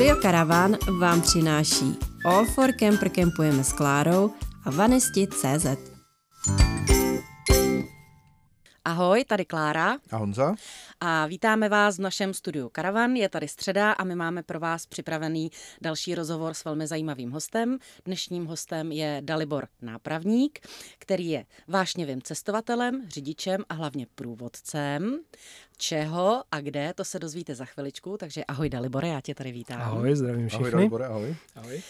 Studio Karavan vám přináší All for Camper Campujeme s Klárou a Vanesti.cz. Ahoj, tady Klára. A Honza. A vítáme vás v našem studiu Karavan. Je tady středa a my máme pro vás připravený další rozhovor s velmi zajímavým hostem. Dnešním hostem je Dalibor Nápravník, který je vášnivým cestovatelem, řidičem a hlavně průvodcem. Čeho a kde, to se dozvíte za chviličku, takže ahoj Dalibore, já tě tady vítám. Ahoj, zdravím všechny. Ahoj Dalibore, ahoj. ahoj.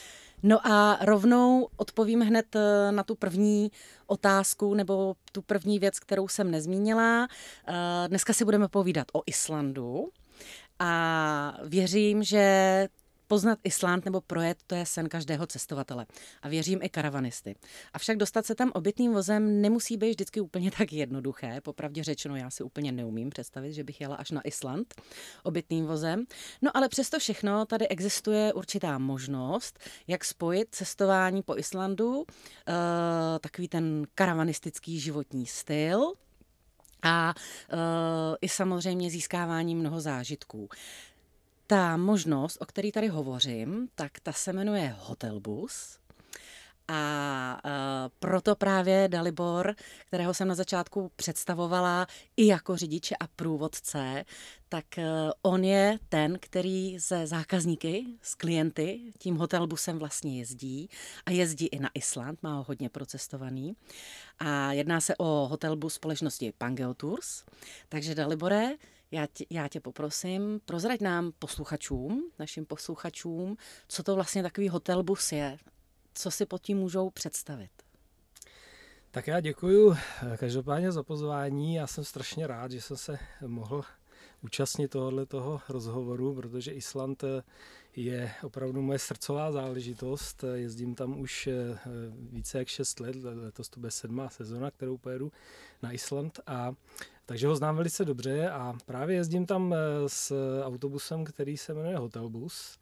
No a rovnou odpovím hned eh, na tu první otázku nebo tu první věc, kterou jsem nezmínila. Eh, dneska si budeme povídat o Islandu a věřím, že Poznat Island nebo projet, to je sen každého cestovatele. A věřím i karavanisty. Avšak dostat se tam obytným vozem nemusí být vždycky úplně tak jednoduché. Popravdě řečeno, já si úplně neumím představit, že bych jela až na Island obytným vozem. No ale přesto všechno tady existuje určitá možnost, jak spojit cestování po Islandu, uh, takový ten karavanistický životní styl, a uh, i samozřejmě získávání mnoho zážitků. Ta možnost, o které tady hovořím, tak ta se jmenuje Hotelbus. A uh, proto právě Dalibor, kterého jsem na začátku představovala i jako řidiče a průvodce, tak uh, on je ten, který ze zákazníky, s klienty tím hotelbusem vlastně jezdí a jezdí i na Island, má ho hodně procestovaný. A jedná se o hotelbus společnosti Pangeo Tours. Takže Dalibore, já tě, já tě poprosím, prozrať nám posluchačům, našim posluchačům, co to vlastně takový hotelbus je, co si pod tím můžou představit. Tak já děkuji eh, každopádně za pozvání. Já jsem strašně rád, že jsem se mohl účastnit tohohle toho rozhovoru, protože Island eh, je opravdu moje srdcová záležitost. Jezdím tam už eh, více jak 6 let, letos to bude sedmá sezona, kterou pojedu na Island a takže ho znám velice dobře a právě jezdím tam eh, s autobusem, který se jmenuje Hotelbus.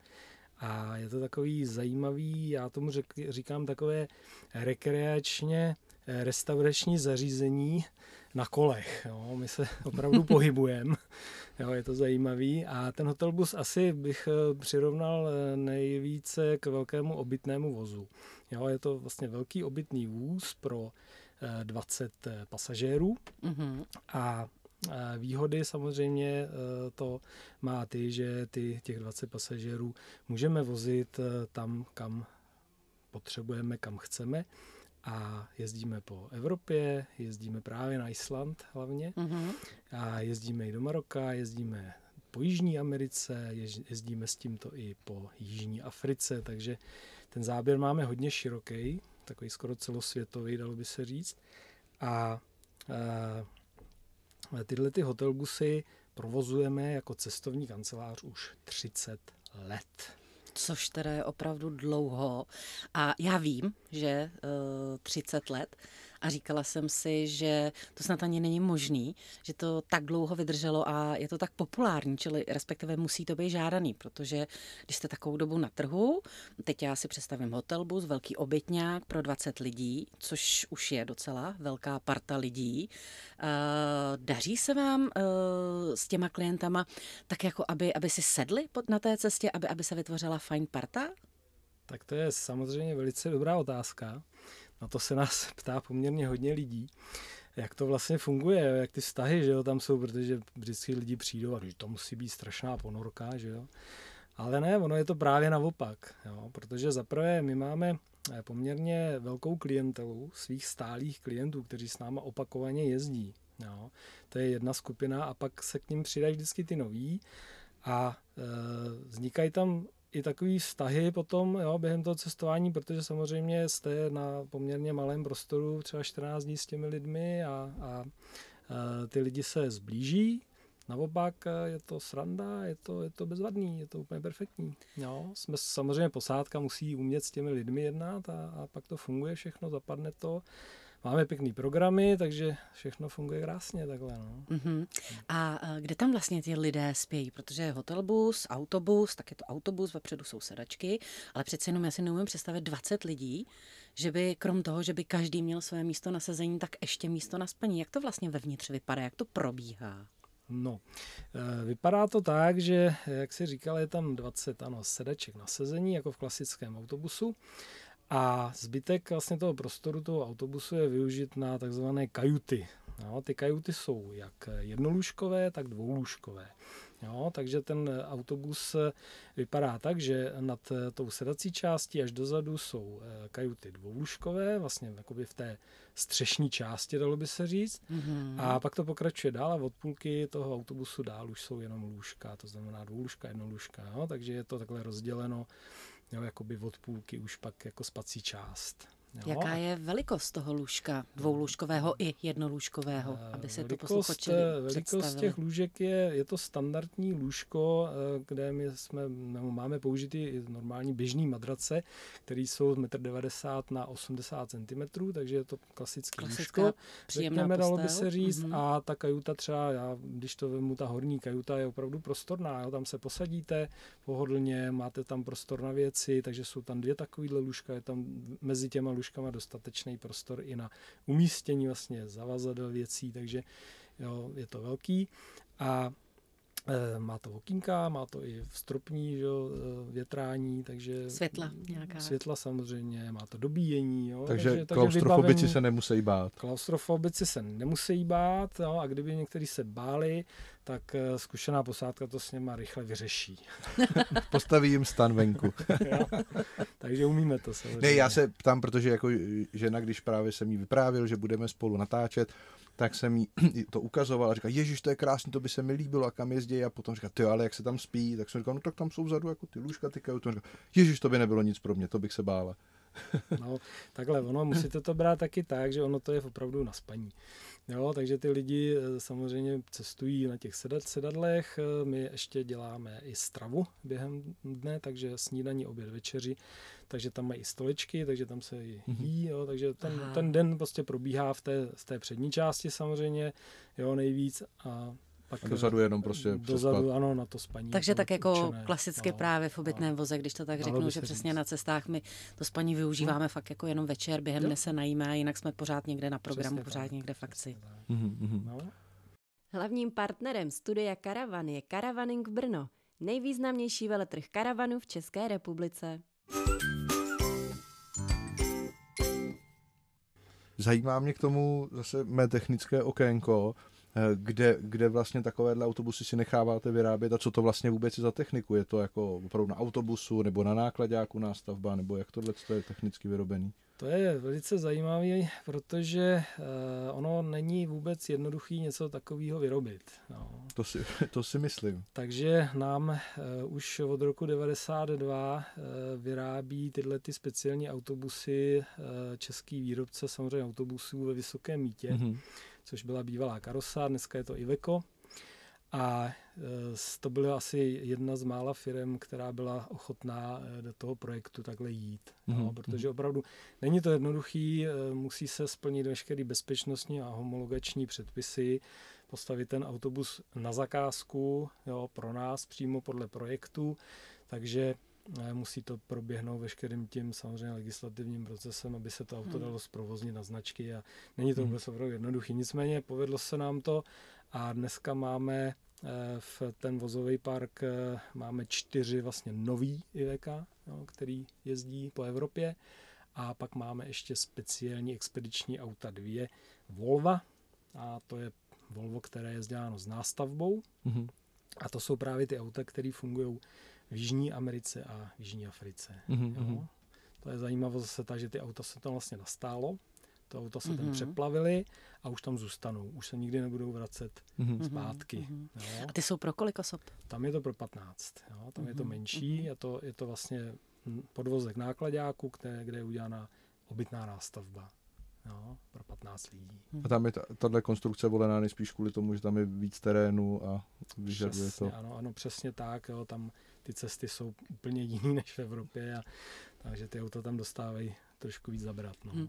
A je to takový zajímavý, já tomu řek, říkám takové rekreačně eh, restaurační zařízení na kolech. Jo. My se opravdu pohybujeme, jo, je to zajímavý. A ten hotelbus asi bych eh, přirovnal nejvíce k velkému obytnému vozu. Jo, je to vlastně velký obytný vůz pro 20 eh, pasažérů mm-hmm. a eh, Výhody samozřejmě eh, to má ty, že ty, těch 20 pasažérů můžeme vozit tam, kam potřebujeme, kam chceme a jezdíme po Evropě, jezdíme právě na Island hlavně mm-hmm. a jezdíme i do Maroka, jezdíme po Jižní Americe, jezdíme s tímto i po Jižní Africe, takže ten záběr máme hodně široký takový skoro celosvětový, dalo by se říct. A e, tyhle ty hotelbusy provozujeme jako cestovní kancelář už 30 let. Což teda je opravdu dlouho. A já vím, že e, 30 let a říkala jsem si, že to snad ani není možný, že to tak dlouho vydrželo a je to tak populární, čili respektive musí to být žádaný, protože když jste takovou dobu na trhu, teď já si představím hotelbus, velký obytňák pro 20 lidí, což už je docela velká parta lidí. Uh, daří se vám uh, s těma klientama tak jako, aby, aby si sedli na té cestě, aby, aby se vytvořila fajn parta? Tak to je samozřejmě velice dobrá otázka. Na to se nás ptá poměrně hodně lidí. Jak to vlastně funguje, jak ty vztahy, že jo, tam jsou, protože vždycky lidi přijdou a to musí být strašná ponorka, že jo. Ale ne, ono je to právě naopak, jo, protože zaprvé my máme eh, poměrně velkou klientelu svých stálých klientů, kteří s náma opakovaně jezdí. Jo. To je jedna skupina a pak se k ním přidají vždycky ty noví a e, vznikají tam i takový vztahy potom jo, během toho cestování, protože samozřejmě jste na poměrně malém prostoru, třeba 14 dní s těmi lidmi a, a, a ty lidi se zblíží. Naopak je to sranda, je to, je to bezvadný, je to úplně perfektní. Jo, jsme samozřejmě posádka musí umět s těmi lidmi jednat a, a pak to funguje všechno, zapadne to máme pěkný programy, takže všechno funguje krásně takhle. No. Uh-huh. A kde tam vlastně ty lidé spějí? Protože je hotelbus, autobus, tak je to autobus, vepředu jsou sedačky, ale přece jenom já si neumím představit 20 lidí, že by krom toho, že by každý měl své místo na sezení, tak ještě místo na spaní. Jak to vlastně vevnitř vypadá, jak to probíhá? No, eh, vypadá to tak, že, jak si říkal, je tam 20 ano, sedaček na sezení, jako v klasickém autobusu. A zbytek vlastně toho prostoru toho autobusu je využit na takzvané kajuty. No, ty kajuty jsou jak jednolůžkové, tak dvoulůžkové. Jo, takže ten autobus vypadá tak, že nad tou sedací částí až dozadu jsou eh, kajuty dvoulůžkové, vlastně jakoby v té střešní části, dalo by se říct. Mm-hmm. A pak to pokračuje dál a od půlky toho autobusu dál už jsou jenom lůžka, to znamená dvoulůžka, jednolůžka. Jo, takže je to takhle rozděleno jo, jakoby od půlky už pak jako spací část. Jo. Jaká je velikost toho lůžka, dvoulůžkového i jednolůžkového, eh, aby se velikost, to posluchači eh, Velikost těch lůžek je, je to standardní lůžko, eh, kde my jsme, no, máme použitý normální běžný madrace, které jsou 1,90 m na 80 cm, takže je to klasický Klasická, lůžko, řekněme, dalo by se říct, mm-hmm. a ta kajuta třeba, já, když to vemu, ta horní kajuta je opravdu prostorná, jo, tam se posadíte pohodlně, máte tam prostor na věci, takže jsou tam dvě takovýhle lůžka, je tam mezi těma lůžkama dostatečný prostor i na umístění vlastně zavazadel věcí, takže jo, je to velký. A Eh, má to okýnka, má to i stropní že, eh, větrání, takže... Světla nějaká. Světla samozřejmě, má to dobíjení. Jo, takže, takže klaustrofobici vybavení, se nemusí bát. Klaustrofobici se nemusí bát jo, a kdyby někteří se báli, tak eh, zkušená posádka to s něma rychle vyřeší. Postaví jim stan venku. takže umíme to samozřejmě. Ne, já se ptám, protože jako žena, když právě jsem jí vyprávěl, že budeme spolu natáčet, tak jsem jí to ukazoval a říkal, ježiš, to je krásný, to by se mi líbilo a kam jezdí a potom říkal, ty ale jak se tam spí, tak jsem říkal, no tak tam jsou vzadu jako ty lůžka, ty kajuty. Říkal, ježiš, to by nebylo nic pro mě, to bych se bála. no, takhle, ono musíte to brát taky tak, že ono to je opravdu na spaní. Jo, takže ty lidi eh, samozřejmě cestují na těch sedad, sedadlech, eh, my ještě děláme i stravu během dne, takže snídaní, oběd, večeři, takže tam mají stoličky, takže tam se mhm. jí, jo, takže ten, ten den prostě probíhá v té, v té přední části samozřejmě, jo, nejvíc. A pak a dozadu jenom prostě Dozadu, přespat. ano, na to spaní. Takže tak jako učené. klasicky no, právě v obytném no. voze, když to tak řeknu, že přesně říct. na cestách my to spaní využíváme no. fakt jako jenom večer, během dne se najíme a jinak jsme pořád někde na programu, přesně pořád tak. někde v akci. Mm-hmm. No. Hlavním partnerem studia Karavan je Karavaning Brno, nejvýznamnější veletrh karavanu v České republice. Zajímá mě k tomu zase mé technické okénko, kde, kde vlastně takovéhle autobusy si necháváte vyrábět a co to vlastně vůbec je za techniku? Je to jako opravdu na autobusu nebo na nákladňáku nástavba, nebo jak tohle je technicky vyrobený? To je velice zajímavé, protože uh, ono není vůbec jednoduchý něco takového vyrobit. No. To, si, to si myslím. Takže nám uh, už od roku 92 uh, eh, vyrábí tyhle ty speciální autobusy český výrobce samozřejmě autobusů ve Vysokém mítě, mm-hmm. Což byla bývalá karosa, dneska je to Iveco. A e, to byla asi jedna z mála firm, která byla ochotná e, do toho projektu takhle jít. Mm-hmm. No, protože opravdu není to jednoduchý, e, musí se splnit veškeré bezpečnostní a homologační předpisy, postavit ten autobus na zakázku jo, pro nás přímo podle projektu, takže musí to proběhnout veškerým tím samozřejmě legislativním procesem, aby se to auto hmm. dalo zprovoznit na značky a není to hmm. vůbec opravdu jednoduchý. Nicméně povedlo se nám to a dneska máme eh, v ten vozový park eh, máme čtyři vlastně nový Iveca, no, který jezdí po Evropě a pak máme ještě speciální expediční auta dvě Volva a to je Volvo, které je zděláno s nástavbou mm-hmm. a to jsou právě ty auta, které fungují v Jižní Americe a v Jižní Africe. Mm-hmm. Jo? Mhm. To je zajímavost zase ta, že ty auta se tam vlastně nastálo to auto se mm-hmm. tam mhm. přeplavili a už tam zůstanou. Už se nikdy nebudou vracet mm-hmm. zpátky. Mm-hmm. Jo. A ty jsou pro kolik osob? Tam je to pro 15. Jo. Tam mm-hmm. je to menší. Mm-hmm. Je, to, je to vlastně podvozek nákladáku, kde, kde je udělána obytná nástavba. Jo, pro 15 lidí. A tam je tato konstrukce volená nejspíš kvůli tomu, že tam je víc terénu a vyžaduje to. Ano, ano, přesně tak. Jo, tam ty cesty jsou úplně jiné než v Evropě, a, takže ty auta tam dostávají trošku víc zabrat. No. Hmm.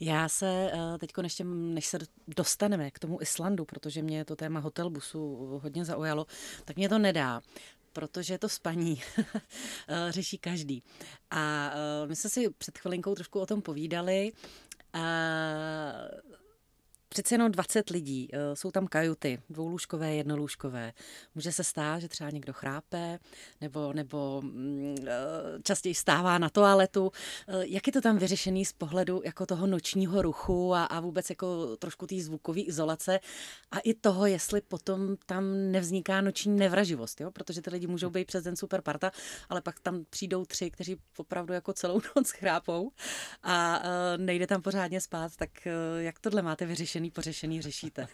Já se eh, teď ještě, než se dostaneme k tomu Islandu, protože mě to téma hotelbusu hodně zaujalo, tak mě to nedá protože to spaní eh, řeší každý. A eh, my jsme si před chvilinkou trošku o tom povídali. A přece jenom 20 lidí, eh, jsou tam kajuty, dvoulůžkové, jednolůžkové. Může se stát, že třeba někdo chrápe, nebo, nebo mm, eh, častěji stává na toaletu. Jak je to tam vyřešený z pohledu jako toho nočního ruchu a, a vůbec jako trošku té zvukové izolace a i toho, jestli potom tam nevzniká noční nevraživost, jo? protože ty lidi můžou být přes den super parta, ale pak tam přijdou tři, kteří opravdu jako celou noc chrápou a nejde tam pořádně spát, tak jak tohle máte vyřešený, pořešený, řešíte?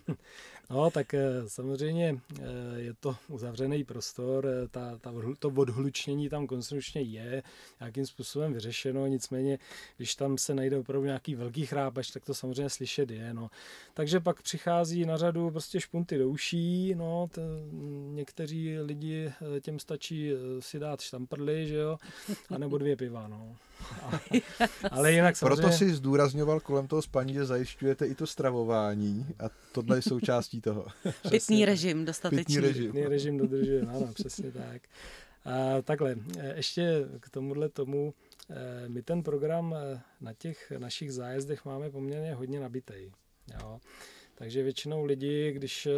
no, tak eh, samozřejmě eh, je to uzavřený prostor, eh, ta, ta, to odhlučnění tam konstrukčně je nějakým způsobem vyřešeno, nicméně, když tam se najde opravdu nějaký velký chrápač, tak to samozřejmě slyšet je. No. Takže pak přichází na řadu prostě špunty do uší, no, t, někteří lidi těm stačí si dát štamprly, že jo, anebo dvě piva, no. ale jinak samozřejmě... Proto si zdůrazňoval kolem toho spaní, že zajišťujete i to stravování a tohle je součástí toho. Pitný režim dostatečný. Pitný režim. Pitný režim dodržujeme, ano, přesně tak. A takhle, ještě k tomuhle tomu, eh, my ten program eh, na těch našich zájezdech máme poměrně hodně nabitej. Jo. Takže většinou lidi, když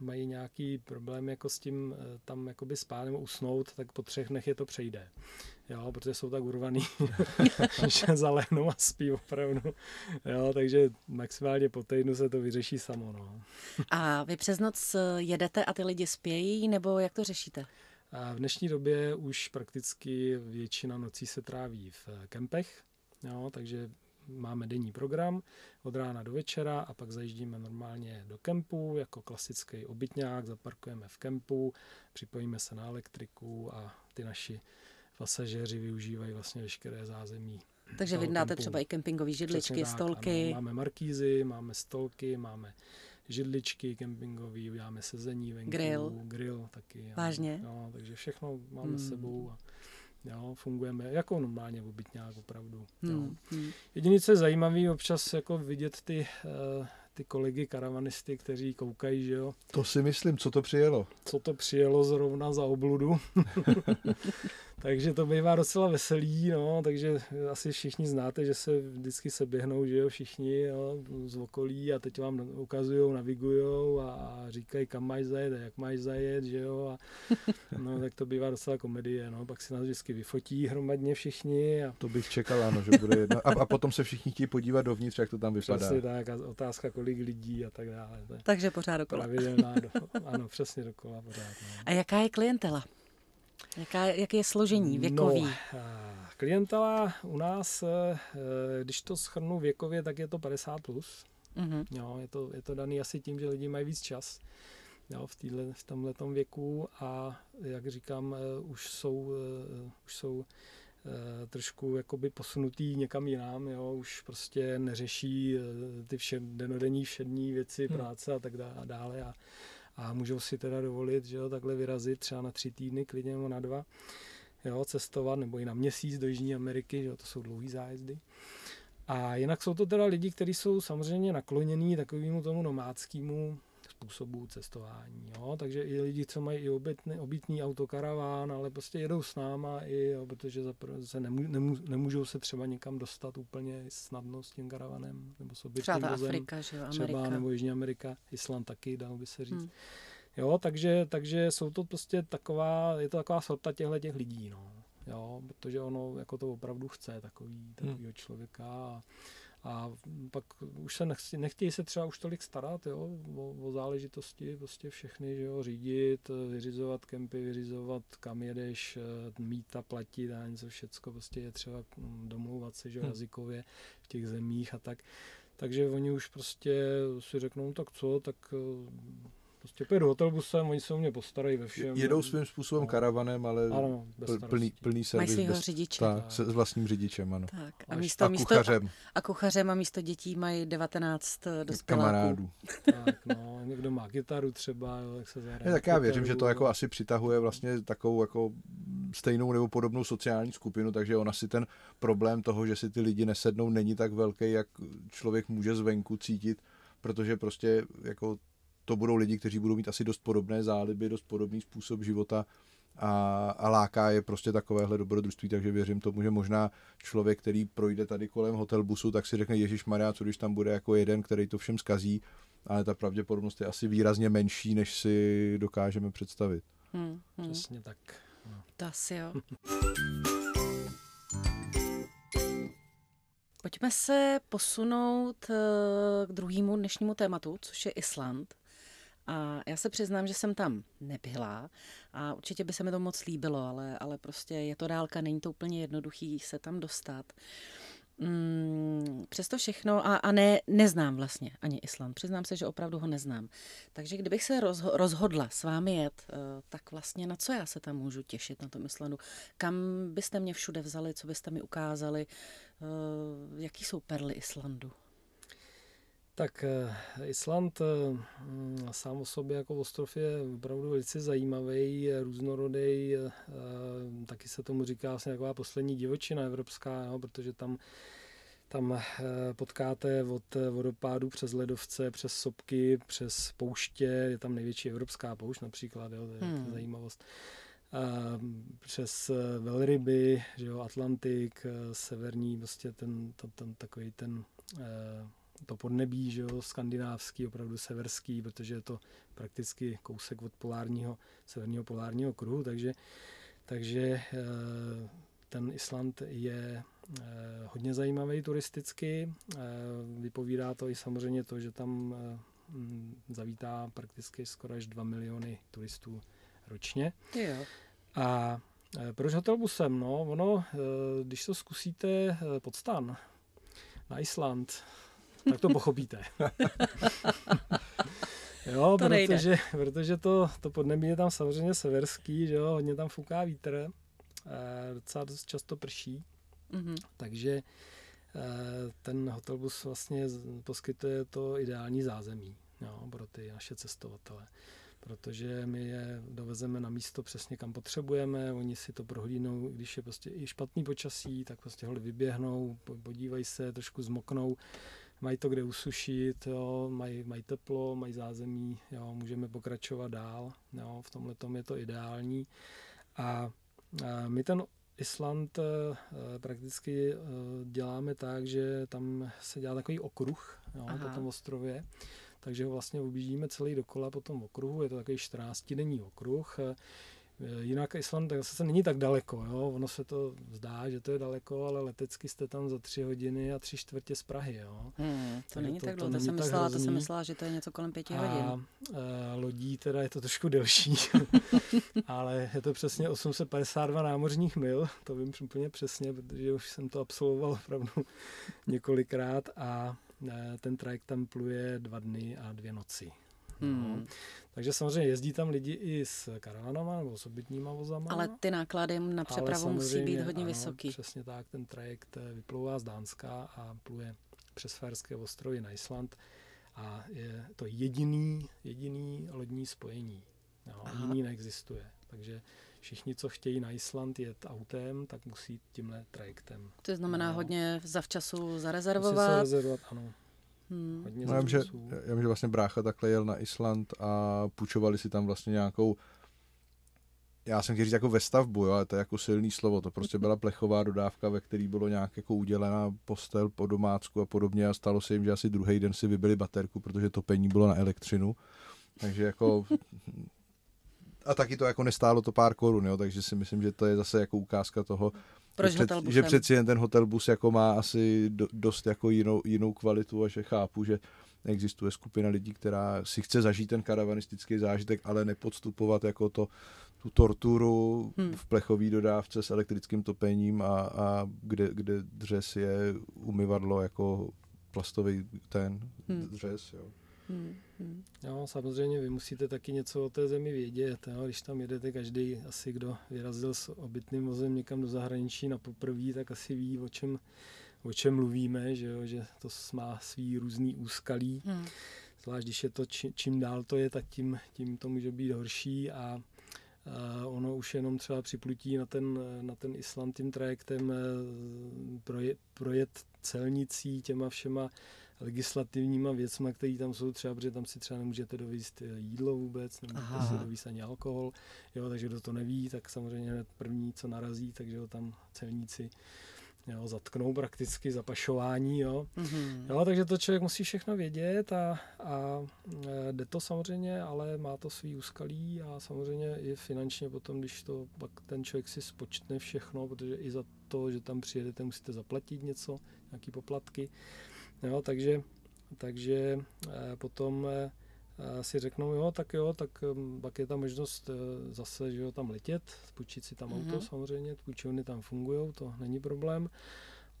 mají nějaký problém jako s tím tam jakoby spát nebo usnout, tak po třech dnech je to přejde jo, protože jsou tak urvaný, že zalehnou a spí opravdu. Jo, takže maximálně po týdnu se to vyřeší samo. No. A vy přes noc jedete a ty lidi spějí, nebo jak to řešíte? A v dnešní době už prakticky většina nocí se tráví v kempech, jo, takže máme denní program od rána do večera a pak zajíždíme normálně do kempu jako klasický obytňák, zaparkujeme v kempu, připojíme se na elektriku a ty naši pasažéři využívají vlastně veškeré zázemí. Takže vy dáte třeba i kempingové židličky, tak, stolky. Ano, máme markízy, máme stolky, máme židličky kempingové, uděláme sezení venku, grill, grill taky. Vážně? No, takže všechno máme hmm. sebou a jo, fungujeme jako normálně v obytňák opravdu. Hmm. Hmm. Jediné, co je zajímavé, občas jako vidět ty, uh, ty kolegy karavanisty, kteří koukají, že jo. To si myslím, co to přijelo. Co to přijelo zrovna za obludu. takže to bývá docela veselý, no, takže asi všichni znáte, že se vždycky se běhnou, že jo, všichni jo, z okolí a teď vám ukazují, navigují a říkají, kam máš zajet a jak máš zajet, že jo, a no, tak to bývá docela komedie, no, pak si nás vždycky vyfotí hromadně všichni. A... To bych čekal, ano, že bude jedna. A, a potom se všichni chtějí podívat dovnitř, jak to tam vypadá. Přesně tak, a otázka, kolik lidí a tak dále. Takže pořád dokola. Pravidelná, do, ano, přesně dokola pořád. No. A jaká je klientela? Jaká, jaké je složení věkový? No, klientela u nás, eh, když to schrnu věkově, tak je to 50 plus. Mm-hmm. Jo, je, to, je to daný asi tím, že lidi mají víc čas jo, v, týhle, v tomhle věku a jak říkám, už jsou, už jsou trošku jakoby posunutý někam jinam, jo, už prostě neřeší ty všed, denodenní všední věci, hmm. práce a tak dále a, a můžou si teda dovolit, že jo, takhle vyrazit třeba na tři týdny, klidně nebo na dva, jo, cestovat, nebo i na měsíc do Jižní Ameriky, že jo, to jsou dlouhý zájezdy. A jinak jsou to teda lidi, kteří jsou samozřejmě naklonění takovému tomu nomádskému způsobu cestování. Jo? Takže i lidi, co mají i obytný, obytný autokaraván, ale prostě jedou s náma, i, jo, protože se nemů, nemů, nemůžou se třeba někam dostat úplně snadno s tím karavanem, nebo s obytným Třeba vozem, Afrika, že jo, Amerika. Třeba, nebo Jižní Amerika, Island taky, dalo by se říct. Hmm. Jo, takže, takže jsou to prostě taková, je to taková sorta těchto těch lidí, no. Jo, protože ono jako to opravdu chce takový, takovýho hmm. člověka a, a pak už se nechci, nechtějí se třeba už tolik starat jo, o, o záležitosti, prostě všechny, že jo, řídit, vyřizovat kempy, vyřizovat kam jedeš, mít a platit a něco všecko, prostě je třeba domlouvat se, že jo, hmm. jazykově v těch zemích a tak. Takže oni už prostě si řeknou, tak co, tak Prostě pojedu hotelbusem, oni se o mě postarají ve všem. Jedou svým způsobem no. karavanem, ale ano, plný, plný servis. Mají svého řidiče. Tak, tak. S, s vlastním řidičem, ano. Tak. A, místo, a místo, kuchařem. A, a kuchařem a místo dětí mají 19 dospěláků. Kamarádů. tak, no, někdo má kytaru třeba, jo, jak se zahraje. Tak já věřím, že to jako asi přitahuje vlastně takovou jako stejnou nebo podobnou sociální skupinu, takže ona si ten problém toho, že si ty lidi nesednou, není tak velký, jak člověk může zvenku cítit, protože prostě jako to budou lidi, kteří budou mít asi dost podobné záliby, dost podobný způsob života, a, a láká je prostě takovéhle dobrodružství, takže věřím tomu, že možná člověk, který projde tady kolem hotelbusu, tak si řekne, Ježíš Maria, co když tam bude jako jeden, který to všem skazí, ale ta pravděpodobnost je asi výrazně menší, než si dokážeme představit. Hmm, hmm. Přesně tak. No. To asi jo. Pojďme se posunout eh, k druhému dnešnímu tématu, což je Island. A já se přiznám, že jsem tam nebyla a určitě by se mi to moc líbilo, ale, ale prostě je to dálka, není to úplně jednoduchý se tam dostat. Mm, přesto všechno, a, a ne, neznám vlastně ani Island, přiznám se, že opravdu ho neznám. Takže kdybych se rozho- rozhodla s vámi jet, uh, tak vlastně na co já se tam můžu těšit na tom Islandu? Kam byste mě všude vzali, co byste mi ukázali? Uh, jaký jsou perly Islandu? Tak eh, Island mm, sám o sobě jako ostrov je opravdu velice zajímavý, různorodý, taky se tomu říká vlastně taková poslední divočina evropská, jo, protože tam tam eh, potkáte od vodopádu přes ledovce, přes sopky, přes pouště, je tam největší evropská poušť například, jo, to je hmm. zajímavost. A přes eh, velryby, že jo, Atlantik, severní, prostě ten, ten, ten takový ten to podnebí, že jo, skandinávský, opravdu severský, protože je to prakticky kousek od polárního, severního polárního kruhu, takže, takže eh, ten Island je eh, hodně zajímavý turisticky. Eh, vypovídá to i samozřejmě to, že tam zavítá prakticky skoro až 2 miliony turistů ročně. Jo. A proč hotelbusem? No, ono, když to zkusíte pod stan na Island, tak to pochopíte. jo, to protože, protože to, to podnebí je tam samozřejmě severský, že jo, hodně tam fouká vítr, eh, docela dost často prší, mm-hmm. takže eh, ten hotelbus vlastně poskytuje to ideální zázemí jo, pro ty naše cestovatele protože my je dovezeme na místo přesně kam potřebujeme, oni si to prohlídnou, když je prostě i špatný počasí, tak prostě holi vyběhnou, podívají se, trošku zmoknou, mají to kde usušit, jo, mají, mají teplo, mají zázemí, jo, můžeme pokračovat dál, jo, v tomhle tom je to ideální. A, a my ten Island e, prakticky e, děláme tak, že tam se dělá takový okruh jo, po tom ostrově, takže ho vlastně objíždíme celý dokola po tom okruhu, je to takový 14-denní okruh. Eh, jinak Island zase není tak daleko, jo? ono se to zdá, že to je daleko, ale letecky jste tam za tři hodiny a tři čtvrtě z Prahy. Jo? Hmm, to není to, tak dlouho, to, to, jsem myslela, to jsem myslela, že to je něco kolem pěti a, hodin. A eh, lodí teda je to trošku delší, ale je to přesně 852 námořních mil, to vím úplně přesně, protože už jsem to absolvoval opravdu několikrát a eh, ten trajekt tam pluje dva dny a dvě noci. Hmm. No. Takže samozřejmě jezdí tam lidi i s karavanama nebo s obytníma vozama. Ale ty náklady na přepravu musí být hodně ano, vysoký. Přesně tak, ten trajekt eh, vyplouvá z Dánska a pluje přes Ferské ostrovy na Island a je to jediný, jediný lodní spojení. Jo, jiný neexistuje. Takže všichni, co chtějí na Island jet autem, tak musí tímhle trajektem. To znamená no. hodně zavčasu zarezervovat. Musí se rezervovat, ano. Hmm. no, já, vím, že, já vím, že vlastně brácha takhle jel na Island a půjčovali si tam vlastně nějakou já jsem chtěl říct jako ve stavbu, jo, ale to je jako silný slovo, to prostě byla plechová dodávka, ve který bylo nějak jako udělená postel po domácku a podobně a stalo se jim, že asi druhý den si vybili baterku, protože topení bylo na elektřinu, takže jako a taky to jako nestálo to pár korun, jo, takže si myslím, že to je zase jako ukázka toho, proč že, před, že přeci jen ten hotelbus jako má asi do, dost jako jinou, jinou kvalitu a že chápu, že existuje skupina lidí, která si chce zažít ten karavanistický zážitek, ale nepodstupovat jako to, tu torturu hmm. v plechové dodávce s elektrickým topením a, a kde, kde dřes je umyvadlo jako plastový ten hmm. dřes. Jo. Hmm, hmm. Jo, samozřejmě vy musíte taky něco o té zemi vědět. Jo? Když tam jedete každý, asi kdo vyrazil s obytným vozem někam do zahraničí na poprvé, tak asi ví, o čem, o čem mluvíme, že, jo? že to má svý různý úskalí. Hmm. Zvlášť když je to, či, čím dál to je, tak tím, tím to může být horší a Uh, ono už jenom třeba připlutí na ten, na ten Island tím trajektem uh, projet, projet celnicí těma všema legislativníma věcma, které tam jsou třeba, protože tam si třeba nemůžete dovíst jídlo vůbec, nemůžete si dovíst ani alkohol, jo, takže kdo to neví, tak samozřejmě hned první, co narazí, takže ho tam celníci jo, zatknou prakticky zapašování, jo. Mm-hmm. jo. takže to člověk musí všechno vědět a, a e, jde to samozřejmě, ale má to svý úskalí a samozřejmě i finančně potom, když to pak ten člověk si spočtne všechno, protože i za to, že tam přijedete, musíte zaplatit něco, nějaký poplatky, jo, takže, takže e, potom e, si řeknou, jo, tak jo, tak pak je tam možnost zase, že jo, tam letět, půjčit si tam mm-hmm. auto samozřejmě, půjčovny tam fungují, to není problém.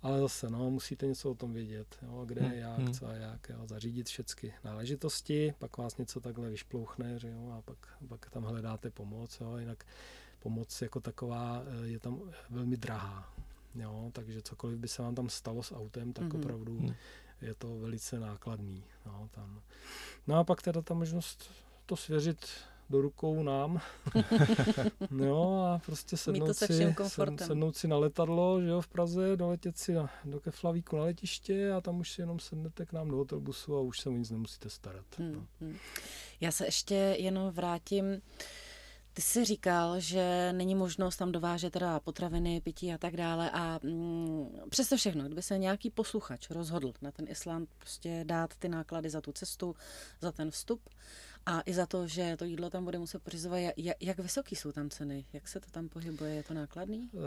Ale zase, no, musíte něco o tom vědět, jo, kde, hmm. jak, mhm. co a jak, jo, zařídit všechny náležitosti, pak vás něco takhle vyšplouchne, že jo, a pak, pak tam hledáte pomoc, jo, jinak pomoc jako taková eh, je tam velmi drahá, jo, takže cokoliv by se vám tam stalo s autem, tak hmm. opravdu hmm. Je to velice nákladný, no, tam. No a pak teda ta možnost to svěřit do rukou nám. jo, a prostě sednout si, sed, sednout si na letadlo, že jo, v Praze, doletět si na, do Keflavíku na letiště a tam už si jenom sednete k nám do autobusu a už se o nic nemusíte starat. Hmm, no. hmm. Já se ještě jenom vrátím ty jsi říkal, že není možnost tam dovážet teda potraviny, pití a tak dále a mm, přesto všechno, kdyby se nějaký posluchač rozhodl na ten Island prostě dát ty náklady za tu cestu, za ten vstup a i za to, že to jídlo tam bude muset pořizovat, jak, vysoký jsou tam ceny? Jak se to tam pohybuje? Je to nákladný? Uh,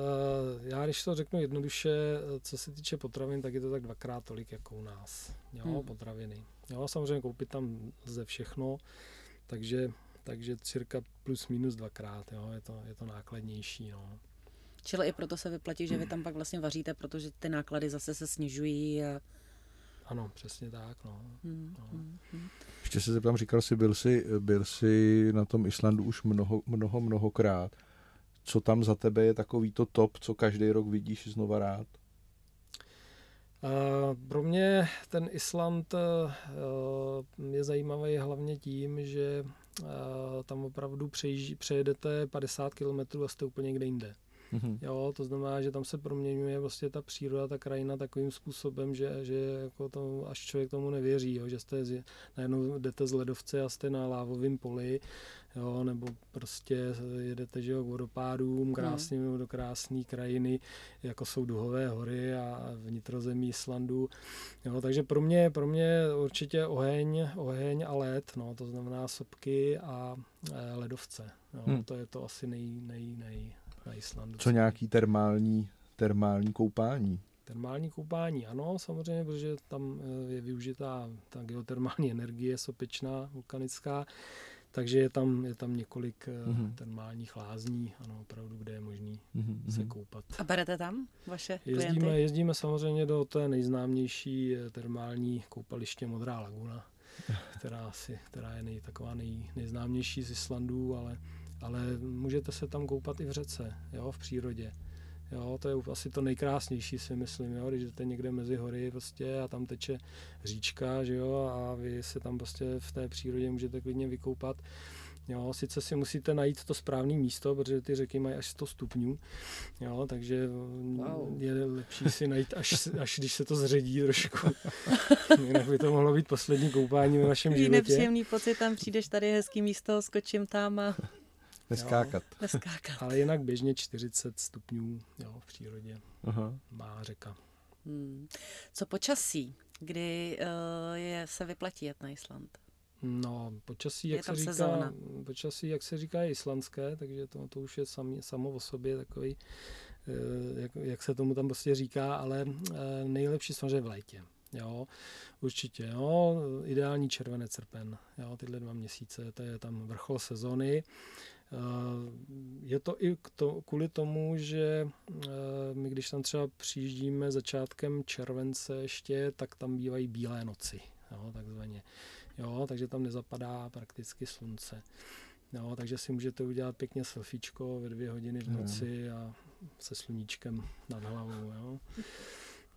já když to řeknu jednoduše, co se týče potravin, tak je to tak dvakrát tolik jako u nás. Jo, hmm. potraviny. Jo, samozřejmě koupit tam lze všechno, takže takže cirka plus minus dvakrát, jo, je to, je to nákladnější. No. Čili i proto se vyplatí, že vy tam pak vlastně vaříte, protože ty náklady zase se snižují a ano, přesně tak. No. Hmm, no. Hmm, hmm. Ještě se zeptám, říkal jsi, byl jsi, byl jsi na tom Islandu už mnoho, mnoho, mnohokrát. Co tam za tebe je takový to top, co každý rok vidíš znova rád? Pro mě ten Island uh, je zajímavý hlavně tím, že uh, tam opravdu přejedete 50 km a jste úplně někde jinde. Mm-hmm. Jo, to znamená, že tam se proměňuje vlastně ta příroda, ta krajina takovým způsobem, že, že jako to, až člověk tomu nevěří, jo, že jste z, najednou jdete z ledovce a jste na lávovém poli, jo, nebo prostě jedete že jo, k vodopádům krásným mm. do krásné krajiny, jako jsou Duhové hory a vnitrozemí Islandu. Jo, takže pro mě, pro mě určitě oheň, oheň a led, no, to znamená sopky a e, ledovce. Jo, mm. To je to asi nej, nej, nej, na Islandu. Co nějaký termální, termální koupání? Termální koupání, ano, samozřejmě, protože tam eh, je využitá ta geotermální energie sopečná, vulkanická, takže je tam, je tam několik mm-hmm. termálních lázní, ano, opravdu, kde je možný mm-hmm. se koupat. A berete tam vaše jezdíme, klienty? Jezdíme samozřejmě do té nejznámější eh, termální koupaliště Modrá laguna, která, asi, která je nej, taková nej, nejznámější z Islandu, ale ale můžete se tam koupat i v řece, jo, v přírodě. Jo, to je asi to nejkrásnější, si myslím, jo, když jdete někde mezi hory prostě a tam teče říčka, že jo, a vy se tam prostě v té přírodě můžete klidně vykoupat. Jo, sice si musíte najít to správné místo, protože ty řeky mají až 100 stupňů, jo, takže wow. je lepší si najít, až, až když se to zředí trošku. Jinak by to mohlo být poslední koupání ve vašem životě. Nepříjemný pocit, tam přijdeš tady hezký místo, skočím tam a Neskákat. Jo, neskákat. Ale jinak běžně 40 stupňů jo, v přírodě Aha. má řeka. Hmm. Co počasí, kdy uh, je, se vyplatí jet na Island? No, počasí, jak se říká, sezóna. počasí, jak se říká, je islandské, takže to, to už je sam, samo o sobě takový, uh, jak, jak, se tomu tam prostě říká, ale uh, nejlepší samozřejmě v létě. Jo, určitě, jo, ideální červený srpen, jo, tyhle dva měsíce, to je tam vrchol sezony. Je to i to, kvůli tomu, že eh, my když tam třeba přijíždíme začátkem července ještě, tak tam bývají bílé noci, jo, takzvaně. Jo, takže tam nezapadá prakticky slunce. Jo, takže si můžete udělat pěkně selfiečko ve dvě hodiny v noci a se sluníčkem nad hlavou. Jo.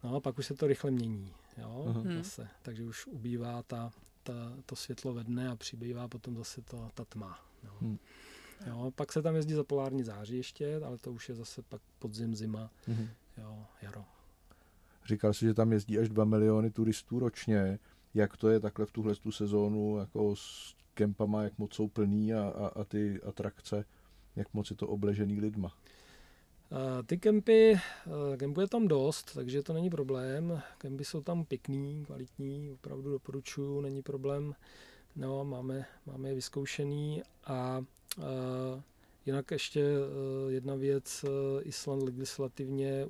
No a pak už se to rychle mění. Jo, uh-huh. zase. Takže už ubývá ta, ta, to světlo ve dne a přibývá potom zase to, ta tma. Jo. Hmm. Jo, pak se tam jezdí za polární září ještě, ale to už je zase pak podzim, zima, mm-hmm. jo, jaro. Říkal si, že tam jezdí až 2 miliony turistů ročně. Jak to je takhle v tuhle tu sezónu jako s kempama, jak moc jsou plný a, a, a ty atrakce, jak moc je to obležený lidma? Ty kempy, kempu je tam dost, takže to není problém. Kempy jsou tam pěkný, kvalitní, opravdu doporučuju, není problém. No, máme, máme je vyzkoušený a jinak ještě e, jedna věc, e, Island legislativně,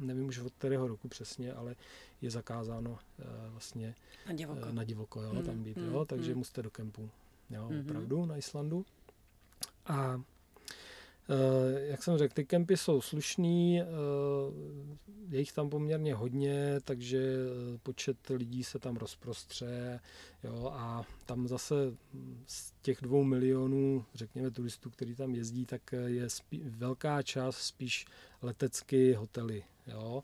nevím už od kterého roku přesně, ale je zakázáno e, vlastně na divoko, na divoko jo, tam být, hmm, jo, takže hmm. musíte do kempu, jo, hmm. opravdu na Islandu. A jak jsem řekl, ty kempy jsou slušný, eh, je jich tam poměrně hodně, takže eh, počet lidí se tam rozprostře jo, a tam zase z těch dvou milionů, řekněme, turistů, kteří tam jezdí, tak je spí, velká část spíš letecky hotely. Jo.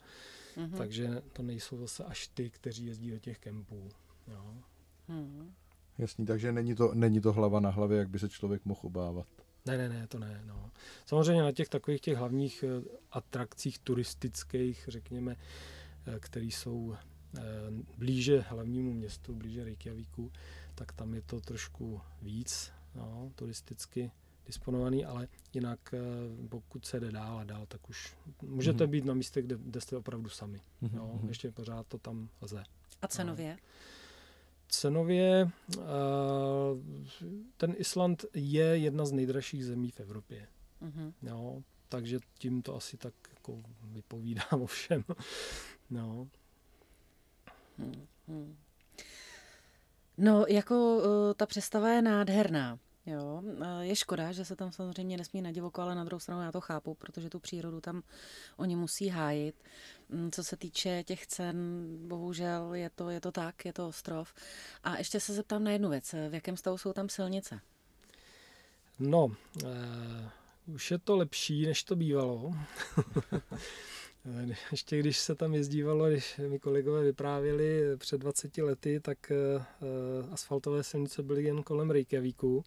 Mm-hmm. Takže to nejsou zase až ty, kteří jezdí do těch kempů. Jo. Mm-hmm. Jasný, takže není to, není to hlava na hlavě, jak by se člověk mohl obávat. Ne, ne, ne, to ne. No. Samozřejmě na těch takových těch hlavních eh, atrakcích turistických, řekněme, eh, které jsou eh, blíže hlavnímu městu, blíže Reykjavíku, tak tam je to trošku víc no, turisticky disponovaný, ale jinak pokud se jde dál a dál, tak už můžete mm-hmm. být na místě, kde, kde jste opravdu sami. Mm-hmm. No, ještě pořád to tam lze. A cenově? No cenově eh, ten Island je jedna z nejdražších zemí v Evropě. Mm-hmm. No, takže tím to asi tak jako vypovídám o všem. No. Hmm. No, jako uh, ta představa je nádherná. Jo, je škoda, že se tam samozřejmě nesmí na divoko, ale na druhou stranu já to chápu, protože tu přírodu tam oni musí hájit. Mm, co se týče těch cen, bohužel je to, je to tak, je to ostrov. A ještě se zeptám na jednu věc. V jakém stavu jsou tam silnice? No, uh, už je to lepší, než to bývalo. Ještě když se tam jezdívalo, když mi kolegové vyprávěli před 20 lety, tak uh, asfaltové silnice byly jen kolem Reykjavíku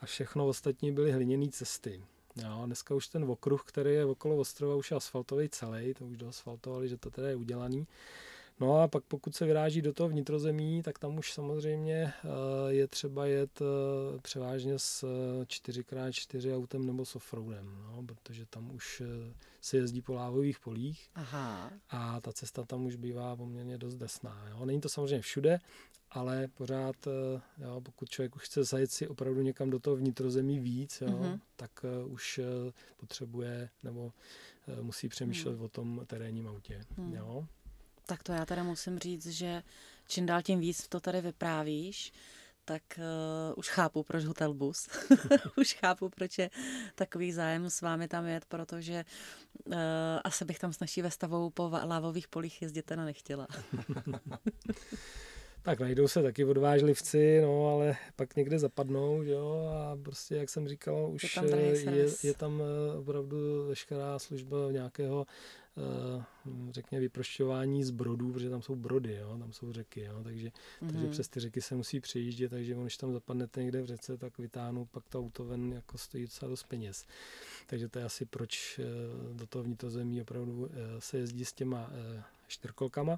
a všechno ostatní byly hliněné cesty. Jo, dneska už ten okruh, který je okolo ostrova, už je asfaltový celý, to už doasfaltovali, že to teda je udělaný. No a pak pokud se vyráží do toho vnitrozemí, tak tam už samozřejmě eh, je třeba jet eh, převážně s 4x4 eh, autem nebo s offroadem, no, protože tam už se jezdí po lávových polích Aha. a ta cesta tam už bývá poměrně dost desná. Jo. Není to samozřejmě všude, ale pořád, jo, pokud člověk už chce zajet si opravdu někam do toho vnitrozemí víc, jo, mm-hmm. tak už potřebuje nebo musí přemýšlet mm. o tom terénním autě. Mm. Jo. Tak to já teda musím říct, že čím dál tím víc to tady vyprávíš, tak uh, už chápu, proč hotelbus. už chápu, proč je takový zájem s vámi tam jet, protože uh, asi bych tam s naší vestavou po lávových polích jezdit na nechtěla. tak najdou se taky odvážlivci, no, ale pak někde zapadnou, jo, a prostě, jak jsem říkal, už je tam, je, je tam eh, opravdu veškerá služba nějakého Eh, řekněme, vyprošťování z brodů, protože tam jsou brody, jo, tam jsou řeky, jo, takže, mm-hmm. takže přes ty řeky se musí přejíždět, takže když tam zapadnete někde v řece, tak vytáhnou pak to auto ven, jako stojí docela dost peněz. Takže to je asi proč eh, do toho vnitrozemí opravdu eh, se jezdí s těma čtyřkolkama,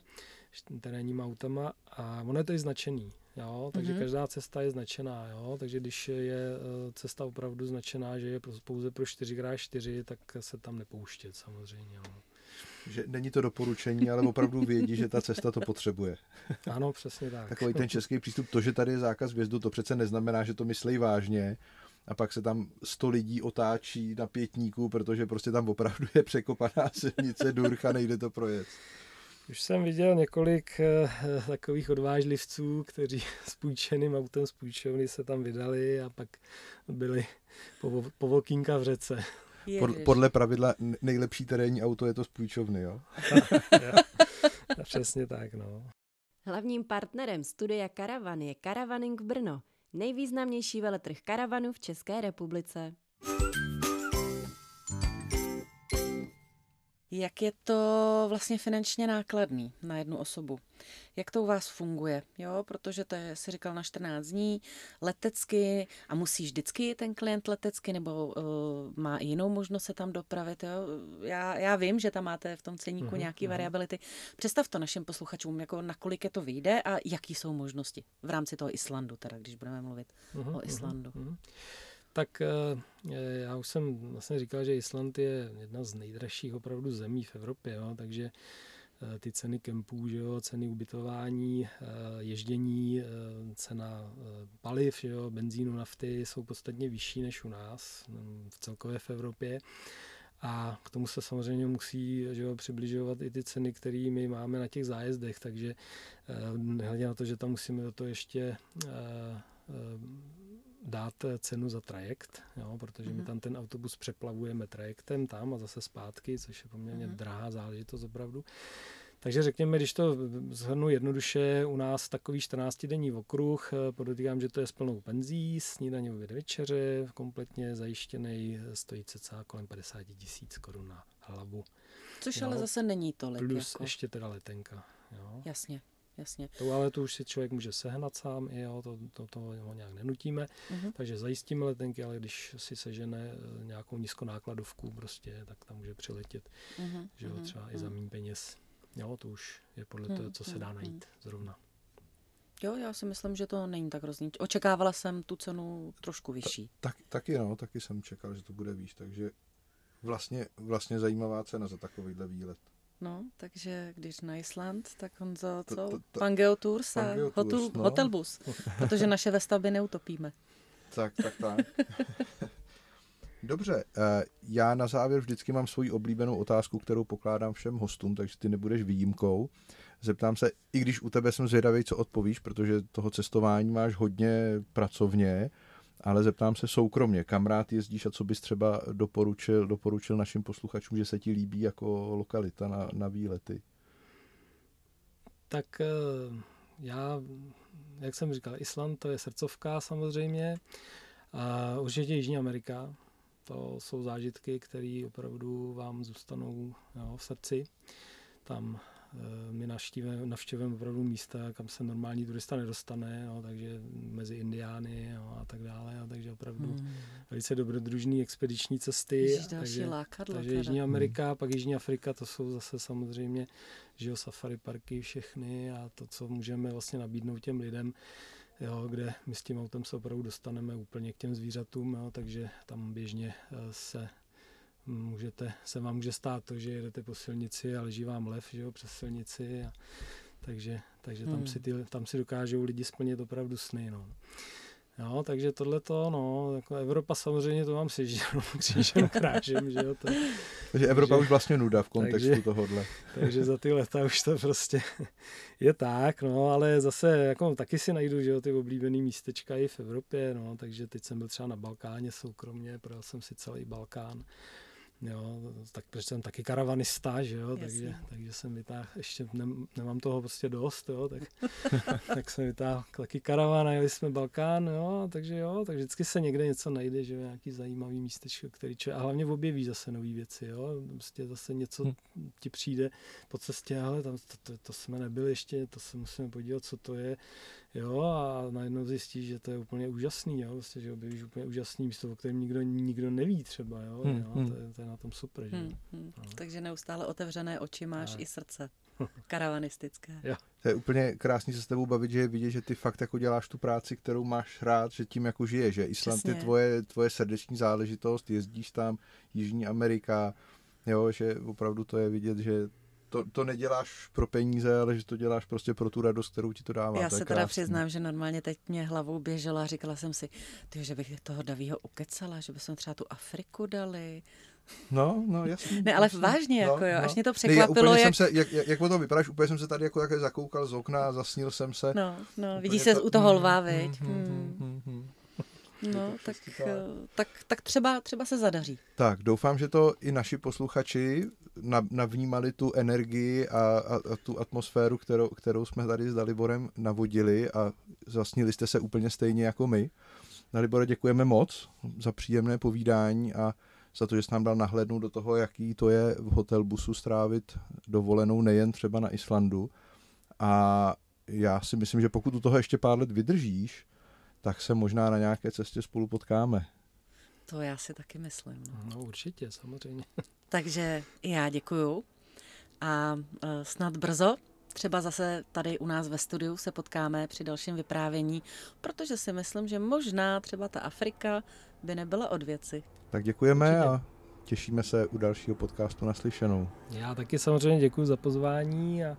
terénníma autama a ono je to i značený. Jo, takže mm-hmm. každá cesta je značená, jo, takže když je cesta opravdu značená, že je pouze pro 4x4, tak se tam nepouštět samozřejmě. Jo že není to doporučení, ale opravdu vědí, že ta cesta to potřebuje. Ano, přesně tak. Takový ten český přístup, to, že tady je zákaz vjezdu, to přece neznamená, že to myslí vážně a pak se tam sto lidí otáčí na pětníku, protože prostě tam opravdu je překopaná silnice Durcha, nejde to projet. Už jsem viděl několik uh, takových odvážlivců, kteří s půjčeným autem z půjčovny se tam vydali a pak byli po, po Volkínka v řece. Pod, podle pravidla nejlepší terénní auto je to z půjčovny, jo? Přesně tak, no. Hlavním partnerem studia Karavan je Karavaning Brno, nejvýznamnější veletrh karavanu v České republice. Jak je to vlastně finančně nákladný na jednu osobu? Jak to u vás funguje? Jo, protože to je, si říkal, na 14 dní, letecky a musí vždycky ten klient letecky nebo uh, má jinou možnost se tam dopravit. Jo? Já, já vím, že tam máte v tom ceníku uh-huh, nějaké uh-huh. variability. Představ to našim posluchačům, jako nakolik je to vyjde a jaký jsou možnosti v rámci toho Islandu, teda když budeme mluvit uh-huh, o Islandu. Uh-huh. Tak eh, já už jsem vlastně říkal, že Island je jedna z nejdražších opravdu zemí v Evropě, jo, takže eh, ty ceny kempů, že jo, ceny ubytování, eh, ježdění, cena paliv, že jo, benzínu, nafty jsou podstatně vyšší než u nás mm, v celkově v Evropě. A k tomu se samozřejmě musí že jo, přibližovat i ty ceny, které my máme na těch zájezdech, takže hledě na to, že tam musíme do toho ještě dát cenu za trajekt, jo, protože mm-hmm. my mhm. tam ten autobus přeplavujeme trajektem tam a zase zpátky, což je poměrně mm-hmm. drahá záležitost opravdu. Takže řekněme, když to zhrnu jednoduše, u nás takový 14-denní okruh, podotýkám, že to je s plnou penzí, snídaně, oběd, večeře, kompletně zajištěný, stojí cca kolem 50 tisíc korun na hlavu. Což jo, ale zase není tolik. Plus jako... ještě teda letenka. Jo. Jasně jasně. To ale to už si člověk může sehnat sám, jo, to, to, to ho nějak nenutíme, uh-huh. takže zajistíme letenky, ale když si sežene eh, nějakou nízkonákladovku prostě, tak tam může přiletět, uh-huh. že jo, třeba uh-huh. i za méně peněz. Jo, to už je podle toho, co se dá najít zrovna. Jo, já si myslím, že to není tak hrozný. Očekávala jsem tu cenu trošku vyšší. Ta, tak, taky no, taky jsem čekal, že to bude výš, takže vlastně, vlastně zajímavá cena za takovýhle výlet. No, takže když na Island, tak on za co? Pangeo Tours a hotel, no. Hotelbus, protože naše ve stavbě neutopíme. Tak, tak, tak. Dobře, eh, já na závěr vždycky mám svoji oblíbenou otázku, kterou pokládám všem hostům, takže ty nebudeš výjimkou. Zeptám se, i když u tebe jsem zvědavý, co odpovíš, protože toho cestování máš hodně pracovně, ale zeptám se soukromně, kam rád jezdíš a co bys třeba doporučil, doporučil našim posluchačům, že se ti líbí jako lokalita na, na výlety? Tak eh, já, jak jsem říkal, Island to je srdcovka samozřejmě a určitě Jižní Amerika, to jsou zážitky, které opravdu vám zůstanou jo, v srdci. Tam Eh, my navštěvujeme opravdu místa, kam se normální turista nedostane, jo, takže mezi Indiány jo, a tak dále, jo, takže opravdu hmm. velice dobrodružný expediční cesty. Ježiš, takže, lákadlo, takže Jižní Amerika, hmm. pak Jižní Afrika, to jsou zase samozřejmě že safari parky všechny a to, co můžeme vlastně nabídnout těm lidem, jo, kde my s tím autem se opravdu dostaneme úplně k těm zvířatům, jo, takže tam běžně eh, se můžete, se vám může stát to, že jedete po silnici a leží vám lev že jo, přes silnici. A, takže takže tam, hmm. si ty, tam si dokážou lidi splnit opravdu sny. No. Jo, takže tohle to, no, jako Evropa samozřejmě to mám si křížem krážem, že jo. To, takže Evropa takže, už vlastně nuda v kontextu takže, tohohle. takže za ty leta už to prostě je tak, no, ale zase jako taky si najdu, že jo, ty oblíbený místečka i v Evropě, no, takže teď jsem byl třeba na Balkáně soukromně, projel jsem si celý Balkán Jo, tak protože jsem taky karavanista, že jo, takže, takže jsem vytáhl, ještě ne, nemám toho prostě dost, jo, tak, tak jsem vytáhl taky karavan a jeli jsme Balkán, jo, takže jo, tak vždycky se někde něco najde, že jo, nějaký zajímavý místečko, který člověk, a hlavně objeví zase nové věci, jo, prostě zase něco hm. ti přijde po cestě, ale tam to, to, to jsme nebyli ještě, to se musíme podívat, co to je, Jo, a najednou zjistíš, že to je úplně úžasný, jo, vlastně, že objevíš úplně úžasný místo, o kterém nikdo, nikdo neví třeba, jo, hmm, jo hmm. To, je, to, je, na tom super, že? Hmm, hmm. No. Takže neustále otevřené oči máš a... i srdce. Karavanistické. jo. To je úplně krásný se s tebou bavit, že je vidět, že ty fakt jako děláš tu práci, kterou máš rád, že tím jako žiješ, že Island Přesně. je tvoje, tvoje srdeční záležitost, jezdíš tam, Jižní Amerika, jo, že opravdu to je vidět, že to, to neděláš pro peníze, ale že to děláš prostě pro tu radost, kterou ti to dává. Já to se teda přiznám, že normálně teď mě hlavou běžela a říkala jsem si, tyjo, že bych toho Davího ukecala, že bychom třeba tu Afriku dali. No, no, jasně. Ne, ale jasný. vážně, no, jako jo, no. až mě to překvapilo. Ne, jak... Jsem se, jak, jak, jak o tom vypadáš, úplně jsem se tady jako také zakoukal z okna a zasnil jsem se. No, no, vidíš se to... u toho lva, viď? Hmm, hmm, hmm, hmm. No, tak, tak, tak, tak třeba, třeba se zadaří. Tak, doufám, že to i naši posluchači navnímali tu energii a, a, a tu atmosféru, kterou, kterou jsme tady s Daliborem navodili a zasnili jste se úplně stejně jako my. Dalibore, děkujeme moc za příjemné povídání a za to, že jsi nám dal nahlédnout do toho, jaký to je v hotel busu strávit dovolenou nejen třeba na Islandu. A já si myslím, že pokud u toho ještě pár let vydržíš, tak se možná na nějaké cestě spolu potkáme. To já si taky myslím. No, no určitě, samozřejmě. Takže já děkuju a uh, snad brzo třeba zase tady u nás ve studiu se potkáme při dalším vyprávění, protože si myslím, že možná třeba ta Afrika by nebyla od věci. Tak děkujeme Určitě. a těšíme se u dalšího podcastu naslyšenou. Já taky samozřejmě děkuji za pozvání a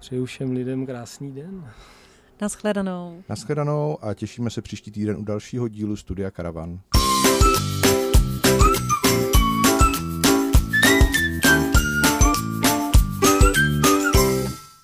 přeju všem lidem krásný den. Naschledanou. Naschledanou a těšíme se příští týden u dalšího dílu Studia Karavan. you